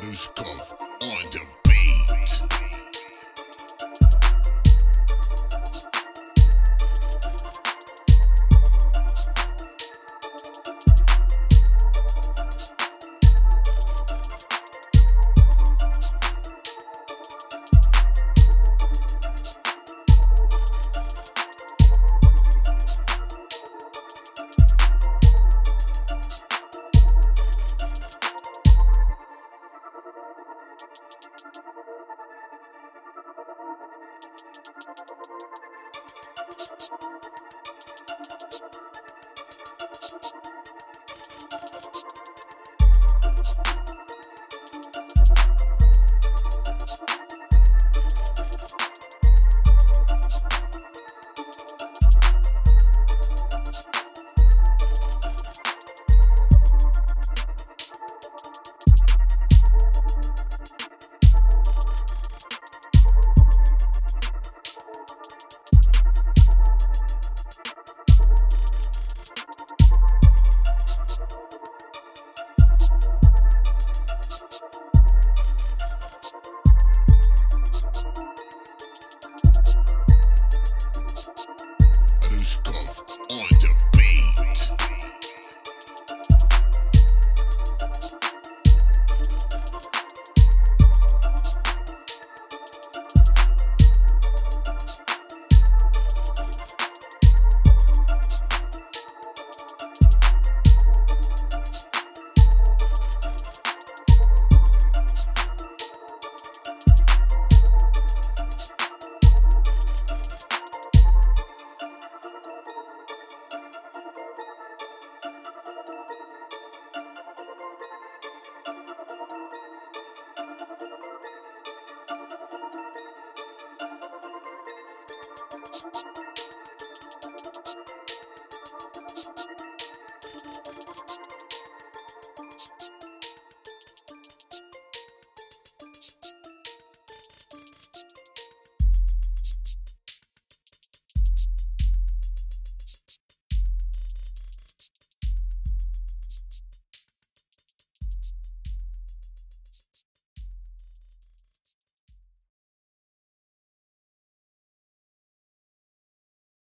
Butterscuff on the beat.